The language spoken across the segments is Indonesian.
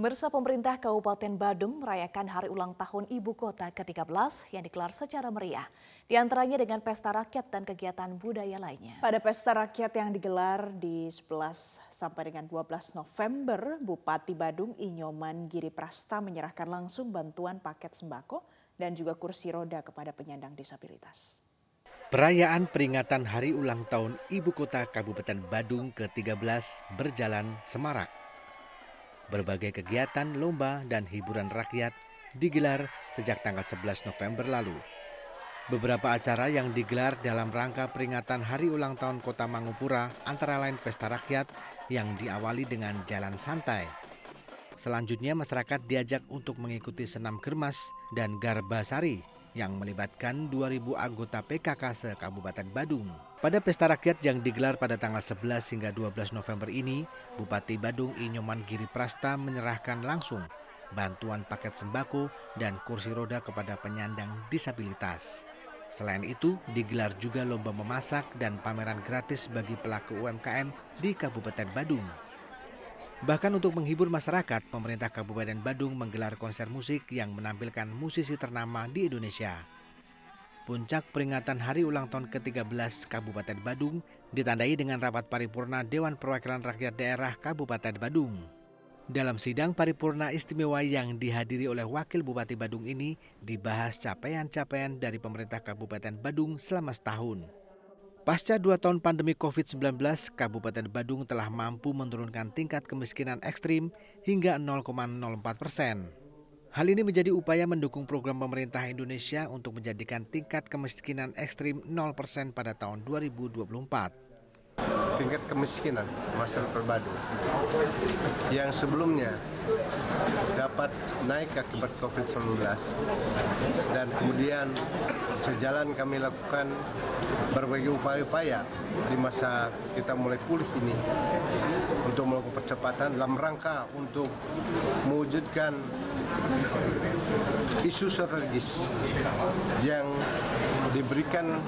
Pemirsa pemerintah Kabupaten Badung merayakan hari ulang tahun Ibu Kota ke-13 yang digelar secara meriah. Di antaranya dengan pesta rakyat dan kegiatan budaya lainnya. Pada pesta rakyat yang digelar di 11 sampai dengan 12 November, Bupati Badung Inyoman Giri Prasta menyerahkan langsung bantuan paket sembako dan juga kursi roda kepada penyandang disabilitas. Perayaan peringatan Hari Ulang Tahun Ibu Kota Kabupaten Badung ke-13 berjalan semarak Berbagai kegiatan, lomba, dan hiburan rakyat digelar sejak tanggal 11 November lalu. Beberapa acara yang digelar dalam rangka peringatan Hari Ulang Tahun Kota Mangupura antara lain pesta rakyat yang diawali dengan jalan santai. Selanjutnya masyarakat diajak untuk mengikuti senam germas dan garbasari yang melibatkan 2.000 anggota PKK se-Kabupaten Badung. Pada pesta rakyat yang digelar pada tanggal 11 hingga 12 November ini, Bupati Badung Inyoman Giri Prasta menyerahkan langsung bantuan paket sembako dan kursi roda kepada penyandang disabilitas. Selain itu, digelar juga lomba memasak dan pameran gratis bagi pelaku UMKM di Kabupaten Badung. Bahkan untuk menghibur masyarakat, pemerintah Kabupaten Badung menggelar konser musik yang menampilkan musisi ternama di Indonesia. Puncak peringatan Hari Ulang Tahun ke-13 Kabupaten Badung ditandai dengan rapat paripurna Dewan Perwakilan Rakyat Daerah Kabupaten Badung. Dalam sidang paripurna istimewa yang dihadiri oleh Wakil Bupati Badung ini dibahas capaian-capaian dari pemerintah Kabupaten Badung selama setahun. Pasca dua tahun pandemi COVID-19, Kabupaten Badung telah mampu menurunkan tingkat kemiskinan ekstrim hingga 0,04 persen. Hal ini menjadi upaya mendukung program pemerintah Indonesia untuk menjadikan tingkat kemiskinan ekstrim 0 persen pada tahun 2024 tingkat kemiskinan masyarakat Badung yang sebelumnya dapat naik akibat COVID-19 dan kemudian sejalan kami lakukan berbagai upaya-upaya di masa kita mulai pulih ini untuk melakukan percepatan dalam rangka untuk mewujudkan isu strategis yang diberikan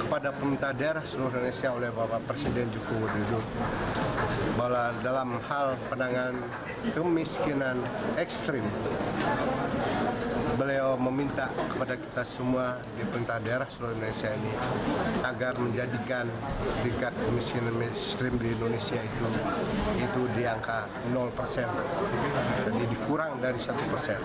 kepada pemerintah daerah seluruh Indonesia oleh Bapak Presiden Joko Widodo bahwa dalam hal penanganan kemiskinan ekstrim beliau meminta kepada kita semua di pemerintah daerah seluruh Indonesia ini agar menjadikan tingkat kemiskinan ekstrim di Indonesia itu itu di angka 0% jadi dikurang dari satu persen.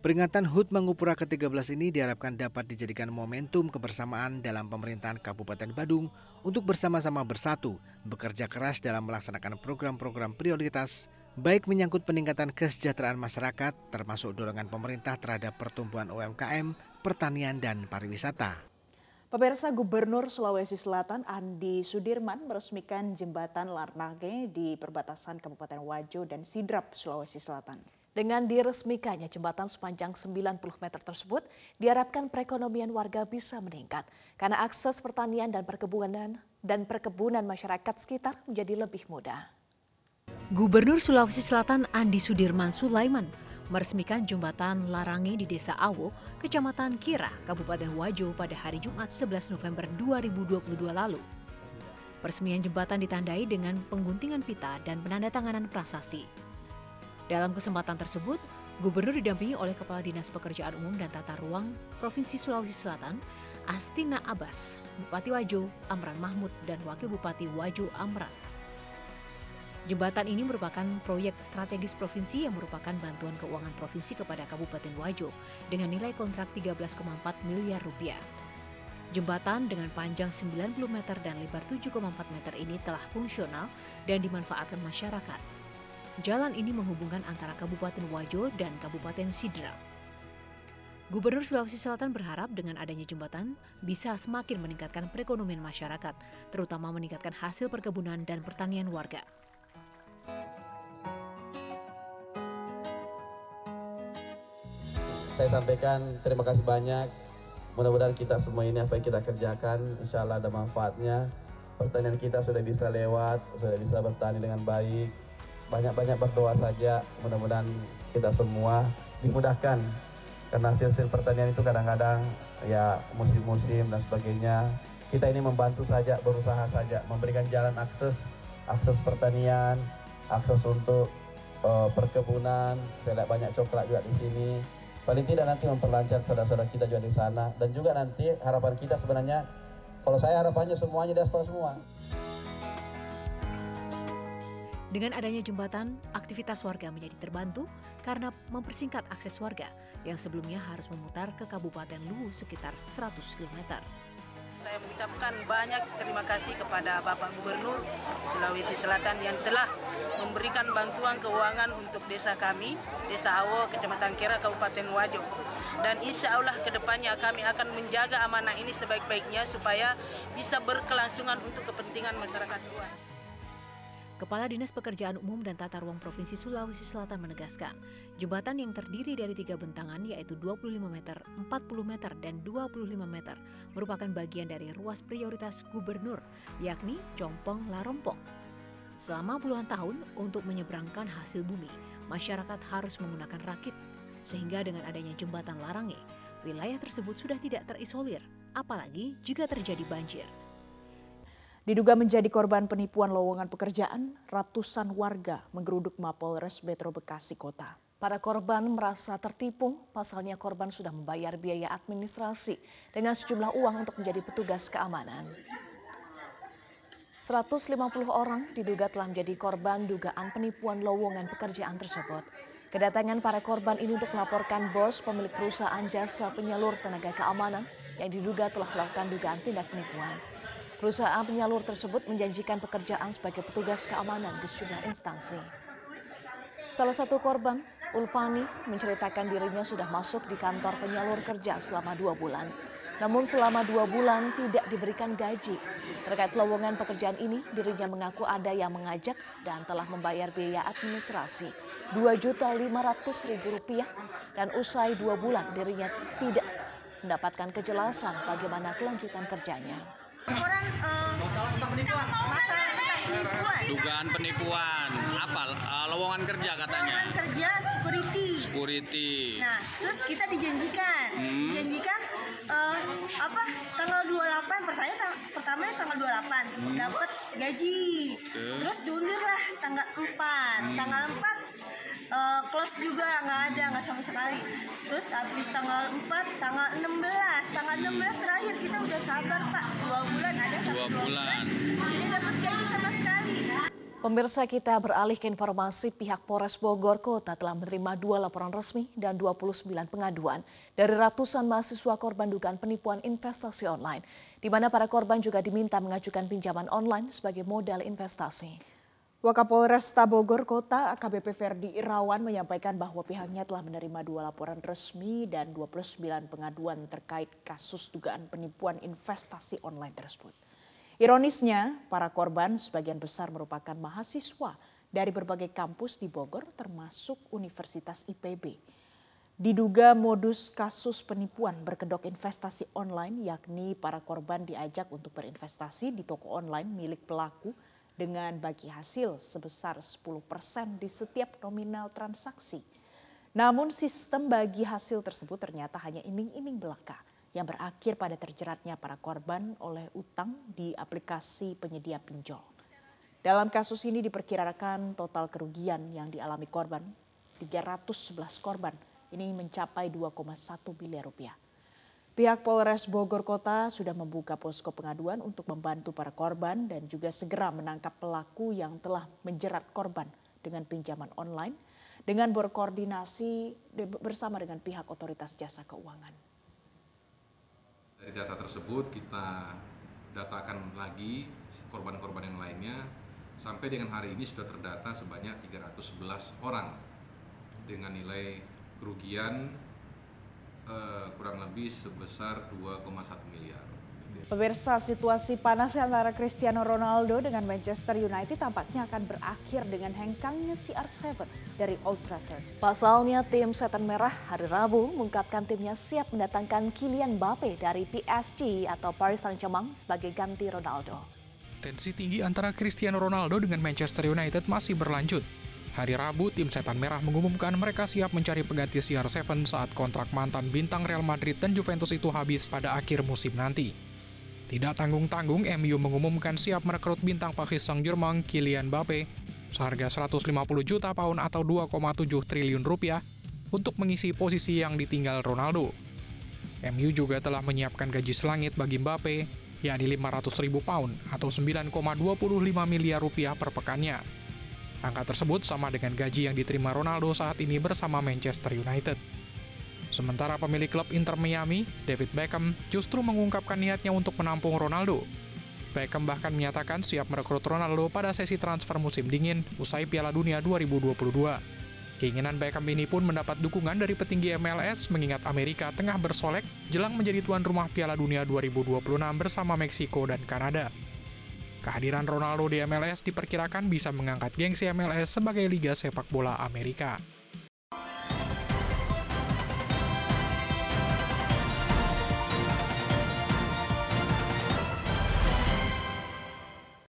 Peringatan HUT Mangupura ke-13 ini diharapkan dapat dijadikan momentum kebersamaan dalam pemerintahan Kabupaten Badung untuk bersama-sama bersatu, bekerja keras dalam melaksanakan program-program prioritas, baik menyangkut peningkatan kesejahteraan masyarakat, termasuk dorongan pemerintah terhadap pertumbuhan UMKM, pertanian, dan pariwisata. Pemirsa Gubernur Sulawesi Selatan Andi Sudirman meresmikan jembatan Larnage di perbatasan Kabupaten Wajo dan Sidrap, Sulawesi Selatan. Dengan diresmikannya jembatan sepanjang 90 meter tersebut, diharapkan perekonomian warga bisa meningkat karena akses pertanian dan perkebunan dan perkebunan masyarakat sekitar menjadi lebih mudah. Gubernur Sulawesi Selatan Andi Sudirman Sulaiman meresmikan jembatan Larangi di Desa Awo, Kecamatan Kira, Kabupaten Wajo pada hari Jumat 11 November 2022 lalu. Peresmian jembatan ditandai dengan pengguntingan pita dan penandatanganan prasasti. Dalam kesempatan tersebut, Gubernur didampingi oleh Kepala Dinas Pekerjaan Umum dan Tata Ruang Provinsi Sulawesi Selatan, Astina Abbas, Bupati Wajo, Amran Mahmud, dan Wakil Bupati Wajo Amran. Jembatan ini merupakan proyek strategis provinsi yang merupakan bantuan keuangan provinsi kepada Kabupaten Wajo dengan nilai kontrak 13,4 miliar rupiah. Jembatan dengan panjang 90 meter dan lebar 7,4 meter ini telah fungsional dan dimanfaatkan masyarakat. Jalan ini menghubungkan antara Kabupaten Wajo dan Kabupaten Sidrap. Gubernur Sulawesi Selatan berharap dengan adanya jembatan bisa semakin meningkatkan perekonomian masyarakat, terutama meningkatkan hasil perkebunan dan pertanian warga. Saya sampaikan terima kasih banyak. Mudah-mudahan kita semua ini apa yang kita kerjakan, insya Allah ada manfaatnya. Pertanian kita sudah bisa lewat, sudah bisa bertani dengan baik, banyak-banyak berdoa saja mudah-mudahan kita semua dimudahkan karena hasil-hasil pertanian itu kadang-kadang ya musim-musim dan sebagainya kita ini membantu saja berusaha saja memberikan jalan akses akses pertanian akses untuk uh, perkebunan, saya lihat banyak coklat juga di sini. Paling tidak nanti memperlancar saudara-saudara kita juga di sana. Dan juga nanti harapan kita sebenarnya, kalau saya harapannya semuanya diaspora semua. Dengan adanya jembatan, aktivitas warga menjadi terbantu karena mempersingkat akses warga yang sebelumnya harus memutar ke Kabupaten Luwu sekitar 100 km. Saya mengucapkan banyak terima kasih kepada Bapak Gubernur Sulawesi Selatan yang telah memberikan bantuan keuangan untuk desa kami, Desa Awo, Kecamatan Kera, Kabupaten Wajo. Dan insya Allah ke depannya kami akan menjaga amanah ini sebaik-baiknya supaya bisa berkelangsungan untuk kepentingan masyarakat luas. Kepala Dinas Pekerjaan Umum dan Tata Ruang Provinsi Sulawesi Selatan menegaskan, jembatan yang terdiri dari tiga bentangan yaitu 25 meter, 40 meter, dan 25 meter merupakan bagian dari ruas prioritas gubernur, yakni Compong Larompong. Selama puluhan tahun, untuk menyeberangkan hasil bumi, masyarakat harus menggunakan rakit, sehingga dengan adanya jembatan Larange, wilayah tersebut sudah tidak terisolir, apalagi jika terjadi banjir. Diduga menjadi korban penipuan lowongan pekerjaan, ratusan warga menggeruduk Mapolres Metro Bekasi Kota. Para korban merasa tertipu, pasalnya korban sudah membayar biaya administrasi dengan sejumlah uang untuk menjadi petugas keamanan. 150 orang diduga telah menjadi korban dugaan penipuan lowongan pekerjaan tersebut. Kedatangan para korban ini untuk melaporkan bos pemilik perusahaan jasa penyalur tenaga keamanan yang diduga telah melakukan dugaan tindak penipuan. Perusahaan penyalur tersebut menjanjikan pekerjaan sebagai petugas keamanan di sejumlah instansi. Salah satu korban, Ulfani, menceritakan dirinya sudah masuk di kantor penyalur kerja selama dua bulan. Namun selama dua bulan tidak diberikan gaji. Terkait lowongan pekerjaan ini, dirinya mengaku ada yang mengajak dan telah membayar biaya administrasi Rp2.500.000 dan usai dua bulan dirinya tidak mendapatkan kejelasan bagaimana kelanjutan kerjanya orang uh, masalah tentang penipuan. masalah tentang penipuan. Dugaan penipuan. Apa? Uh, lowongan kerja katanya. Lowongan kerja security. Security. Nah terus kita dijanjikan. Hmm. dijanjikan uh, apa? Tanggal 28 pertama pertama tanggal 28 hmm. dapat gaji. Okay. terus diundur lah tanggal 4 hmm. tanggal 4 uh, kelas juga nggak ada nggak sama sekali. Terus habis tanggal 4 tanggal 16 tanggal 16 terakhir kita udah sabar pak. Dua bulan ada dua, dua bulan jadi dapat gaji sama sekali. Pemirsa kita beralih ke informasi. Pihak Polres Bogor Kota telah menerima dua laporan resmi dan 29 pengaduan dari ratusan mahasiswa korban dugaan penipuan investasi online, di mana para korban juga diminta mengajukan pinjaman online sebagai modal investasi. Wakapolres Bogor Kota AKBP Ferdi Irawan menyampaikan bahwa pihaknya telah menerima dua laporan resmi dan 29 pengaduan terkait kasus dugaan penipuan investasi online tersebut. Ironisnya, para korban sebagian besar merupakan mahasiswa dari berbagai kampus di Bogor termasuk Universitas IPB. Diduga modus kasus penipuan berkedok investasi online yakni para korban diajak untuk berinvestasi di toko online milik pelaku dengan bagi hasil sebesar 10% di setiap nominal transaksi. Namun sistem bagi hasil tersebut ternyata hanya iming-iming belaka yang berakhir pada terjeratnya para korban oleh utang di aplikasi penyedia pinjol. Dalam kasus ini diperkirakan total kerugian yang dialami korban 311 korban ini mencapai 2,1 miliar rupiah. Pihak Polres Bogor Kota sudah membuka posko pengaduan untuk membantu para korban dan juga segera menangkap pelaku yang telah menjerat korban dengan pinjaman online dengan berkoordinasi bersama dengan pihak otoritas jasa keuangan. Dari data tersebut kita datakan lagi korban-korban yang lainnya sampai dengan hari ini sudah terdata sebanyak 311 orang dengan nilai kerugian uh, kurang lebih sebesar 2,1 miliar. Pemirsa, situasi panas antara Cristiano Ronaldo dengan Manchester United tampaknya akan berakhir dengan hengkangnya CR7 dari Old Trafford. Pasalnya tim setan merah hari Rabu mengungkapkan timnya siap mendatangkan Kylian Mbappe dari PSG atau Paris Saint-Germain sebagai ganti Ronaldo. Tensi tinggi antara Cristiano Ronaldo dengan Manchester United masih berlanjut. Hari Rabu, tim Setan Merah mengumumkan mereka siap mencari pengganti CR7 saat kontrak mantan bintang Real Madrid dan Juventus itu habis pada akhir musim nanti. Tidak tanggung-tanggung, MU mengumumkan siap merekrut bintang Paris Saint-Germain Kylian Mbappe. seharga 150 juta pound atau 2,7 triliun rupiah untuk mengisi posisi yang ditinggal Ronaldo. MU juga telah menyiapkan gaji selangit bagi Mbappe, yakni 500 ribu pound atau 9,25 miliar rupiah per pekannya. Angka tersebut sama dengan gaji yang diterima Ronaldo saat ini bersama Manchester United. Sementara pemilik klub Inter Miami, David Beckham, justru mengungkapkan niatnya untuk menampung Ronaldo. Beckham bahkan menyatakan siap merekrut Ronaldo pada sesi transfer musim dingin usai Piala Dunia 2022. Keinginan Beckham ini pun mendapat dukungan dari petinggi MLS mengingat Amerika tengah bersolek jelang menjadi tuan rumah Piala Dunia 2026 bersama Meksiko dan Kanada. Kehadiran Ronaldo di MLS diperkirakan bisa mengangkat gengsi MLS sebagai liga sepak bola Amerika.